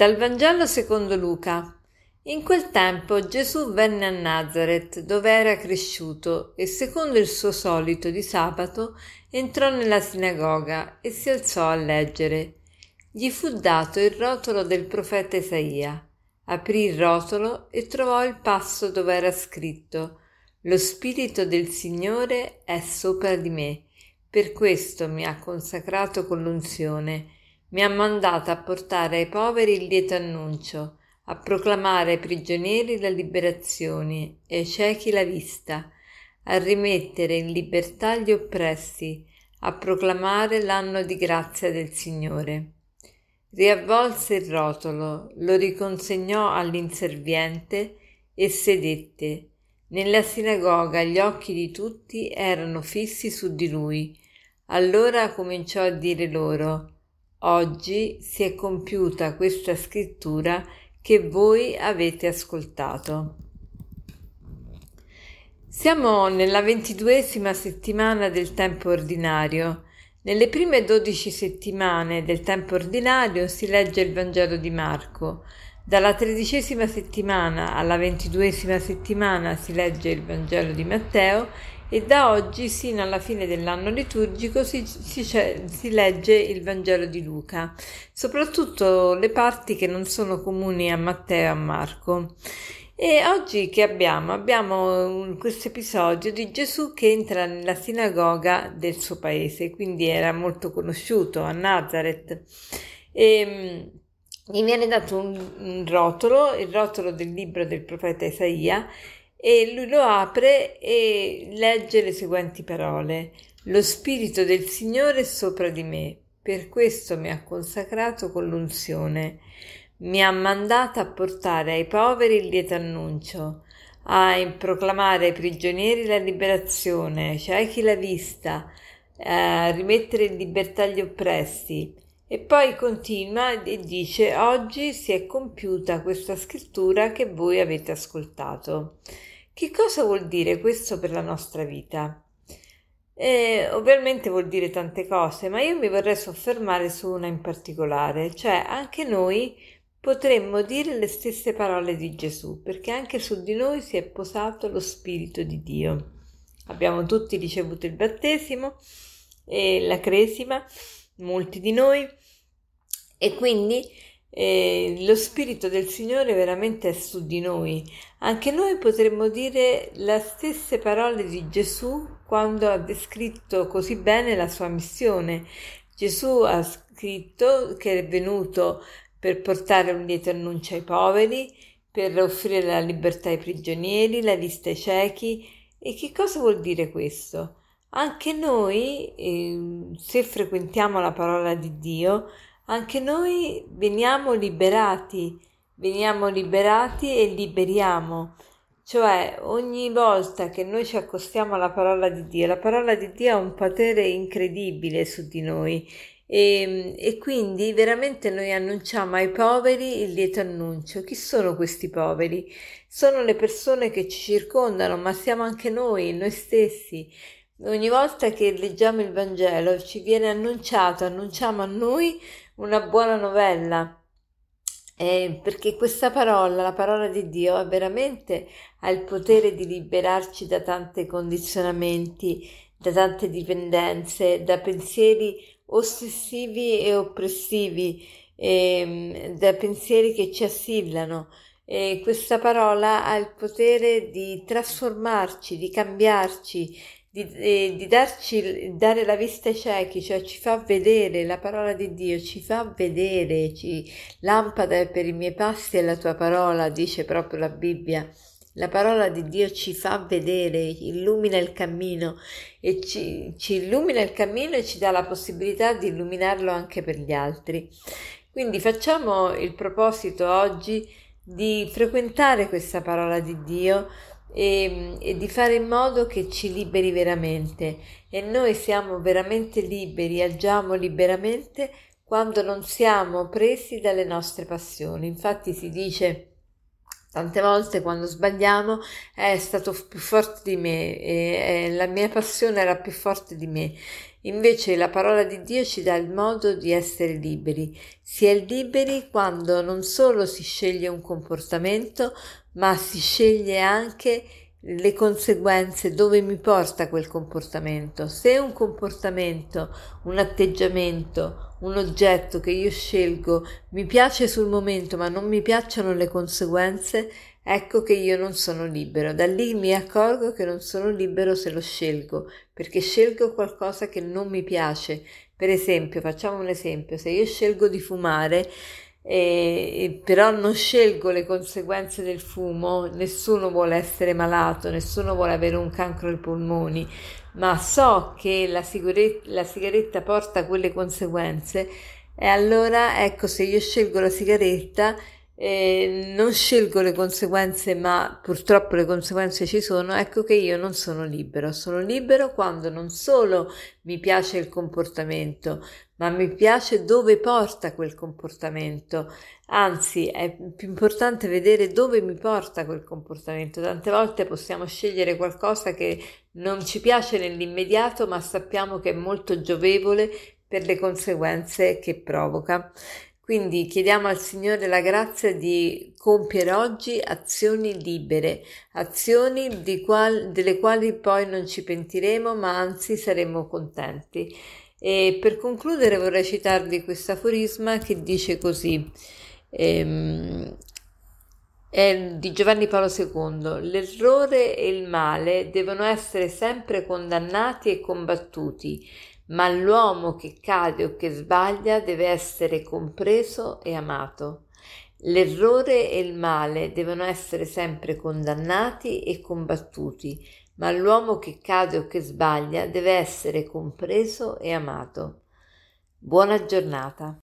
Dal Vangelo secondo Luca. In quel tempo Gesù venne a Nazareth, dove era cresciuto, e secondo il suo solito di sabato entrò nella sinagoga e si alzò a leggere. Gli fu dato il rotolo del profeta Isaia. Aprì il rotolo e trovò il passo dove era scritto Lo Spirito del Signore è sopra di me, per questo mi ha consacrato con l'unzione mi ha mandato a portare ai poveri il lieto annuncio, a proclamare ai prigionieri la liberazione e ai ciechi la vista, a rimettere in libertà gli oppressi, a proclamare l'anno di grazia del Signore. Riavvolse il rotolo, lo riconsegnò all'inserviente e sedette. Nella sinagoga gli occhi di tutti erano fissi su di lui. Allora cominciò a dire loro Oggi si è compiuta questa scrittura che voi avete ascoltato. Siamo nella ventiduesima settimana del tempo ordinario. Nelle prime dodici settimane del tempo ordinario si legge il Vangelo di Marco. Dalla tredicesima settimana alla ventiduesima settimana si legge il Vangelo di Matteo e da oggi sino alla fine dell'anno liturgico si, si, si, legge il Vangelo di Luca, soprattutto le parti che non sono comuni a Matteo e a Marco. E oggi che abbiamo? Abbiamo questo episodio di Gesù che entra nella sinagoga del suo paese, quindi era molto conosciuto a Nazareth. E, gli viene dato un, un rotolo, il rotolo del libro del profeta Isaia, e lui lo apre e legge le seguenti parole. Lo Spirito del Signore è sopra di me, per questo mi ha consacrato con l'unzione. Mi ha mandato a portare ai poveri il lieto annuncio, a proclamare ai prigionieri la liberazione, ai ciechi la vista, a rimettere in libertà gli oppressi. E poi continua e dice: Oggi si è compiuta questa scrittura che voi avete ascoltato. Che cosa vuol dire questo per la nostra vita? Eh, ovviamente vuol dire tante cose, ma io mi vorrei soffermare su una in particolare, cioè anche noi potremmo dire le stesse parole di Gesù, perché anche su di noi si è posato lo Spirito di Dio. Abbiamo tutti ricevuto il battesimo e la cresima, molti di noi, e quindi eh, lo Spirito del Signore veramente è su di noi. Anche noi potremmo dire le stesse parole di Gesù quando ha descritto così bene la sua missione. Gesù ha scritto che è venuto per portare un lieto annuncio ai poveri, per offrire la libertà ai prigionieri, la vista ai ciechi. E che cosa vuol dire questo? Anche noi, eh, se frequentiamo la parola di Dio, anche noi veniamo liberati, veniamo liberati e liberiamo. Cioè, ogni volta che noi ci accostiamo alla parola di Dio, la parola di Dio ha un potere incredibile su di noi e, e, quindi veramente noi annunciamo ai poveri il lieto annuncio. Chi sono questi poveri? Sono le persone che ci circondano, ma siamo anche noi, noi stessi. Ogni volta che leggiamo il Vangelo ci viene annunciato, annunciamo a noi una buona novella. Eh, perché questa parola, la parola di Dio, ha veramente ha il potere di liberarci da tanti condizionamenti, da tante dipendenze, da pensieri ossessivi e oppressivi, eh, da pensieri che ci assillano. E questa parola ha il potere di trasformarci, di cambiarci, di, eh, di darci, dare la vista ai ciechi, cioè ci fa vedere la parola di Dio, ci fa vedere, ci, lampada per i miei passi è la tua parola, dice proprio la Bibbia. La parola di Dio ci fa vedere, illumina il cammino e ci, ci illumina il cammino e ci dà la possibilità di illuminarlo anche per gli altri. Quindi facciamo il proposito oggi di frequentare questa parola di Dio, e, e, di fare in modo che ci liberi veramente e noi siamo veramente liberi, agiamo liberamente quando non siamo presi dalle nostre passioni. Infatti si dice tante volte quando sbagliamo è stato più forte di me, e, e la mia passione era più forte di me Invece la parola di Dio ci dà il modo di essere liberi. Si è liberi quando non solo si sceglie un comportamento, ma si sceglie anche le conseguenze, dove mi porta quel comportamento. Se un comportamento, un atteggiamento, un oggetto che io scelgo mi piace sul momento ma non mi piacciono le conseguenze, ecco che io non sono libero. Da lì mi accorgo che non sono libero se lo scelgo, perché scelgo qualcosa che non mi piace. Per esempio, facciamo un esempio, se io scelgo di fumare, e, però non scelgo le conseguenze del fumo, nessuno vuole essere malato, nessuno vuole avere un cancro ai polmoni, ma so che la, la sigaretta porta quelle conseguenze e allora ecco se io scelgo la sigaretta eh, non scelgo le conseguenze, ma purtroppo le conseguenze ci sono, ecco che io non sono libero. Sono libero quando non solo mi piace il comportamento, ma mi piace dove porta quel comportamento. Anzi, è più importante vedere dove mi porta quel comportamento. Tante volte possiamo scegliere qualcosa che non ci piace nell'immediato, ma sappiamo che è molto giovevole per le conseguenze che provoca. Quindi chiediamo al Signore la grazia di compiere oggi azioni libere, azioni qual, delle quali poi non ci pentiremo, ma anzi saremo contenti. E per concludere vorrei citarvi questo aforisma che dice così. Ehm, è di Giovanni Paolo II. L'errore e il male devono essere sempre condannati e combattuti ma l'uomo che cade o che sbaglia deve essere compreso e amato. L'errore e il male devono essere sempre condannati e combattuti, ma l'uomo che cade o che sbaglia deve essere compreso e amato. Buona giornata.